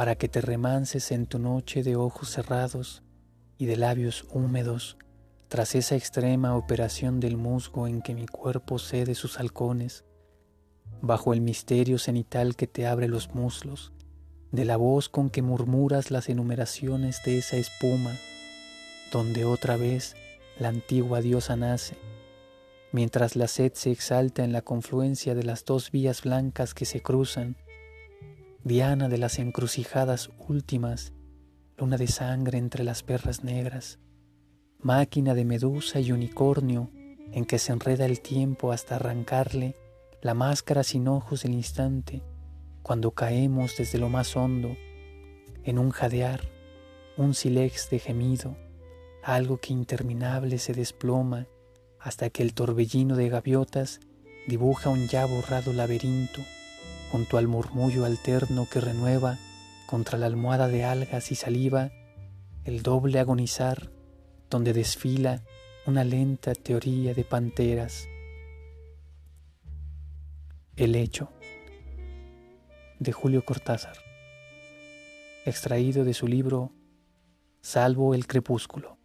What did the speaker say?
para que te remanses en tu noche de ojos cerrados y de labios húmedos tras esa extrema operación del musgo en que mi cuerpo cede sus halcones, bajo el misterio cenital que te abre los muslos, de la voz con que murmuras las enumeraciones de esa espuma, donde otra vez la antigua diosa nace, mientras la sed se exalta en la confluencia de las dos vías blancas que se cruzan, diana de las encrucijadas últimas, luna de sangre entre las perras negras, máquina de medusa y unicornio en que se enreda el tiempo hasta arrancarle la máscara sin ojos del instante, cuando caemos desde lo más hondo, en un jadear, un silex de gemido, algo que interminable se desploma hasta que el torbellino de gaviotas dibuja un ya borrado laberinto junto al murmullo alterno que renueva contra la almohada de algas y saliva el doble agonizar donde desfila una lenta teoría de panteras. El hecho de Julio Cortázar, extraído de su libro Salvo el crepúsculo.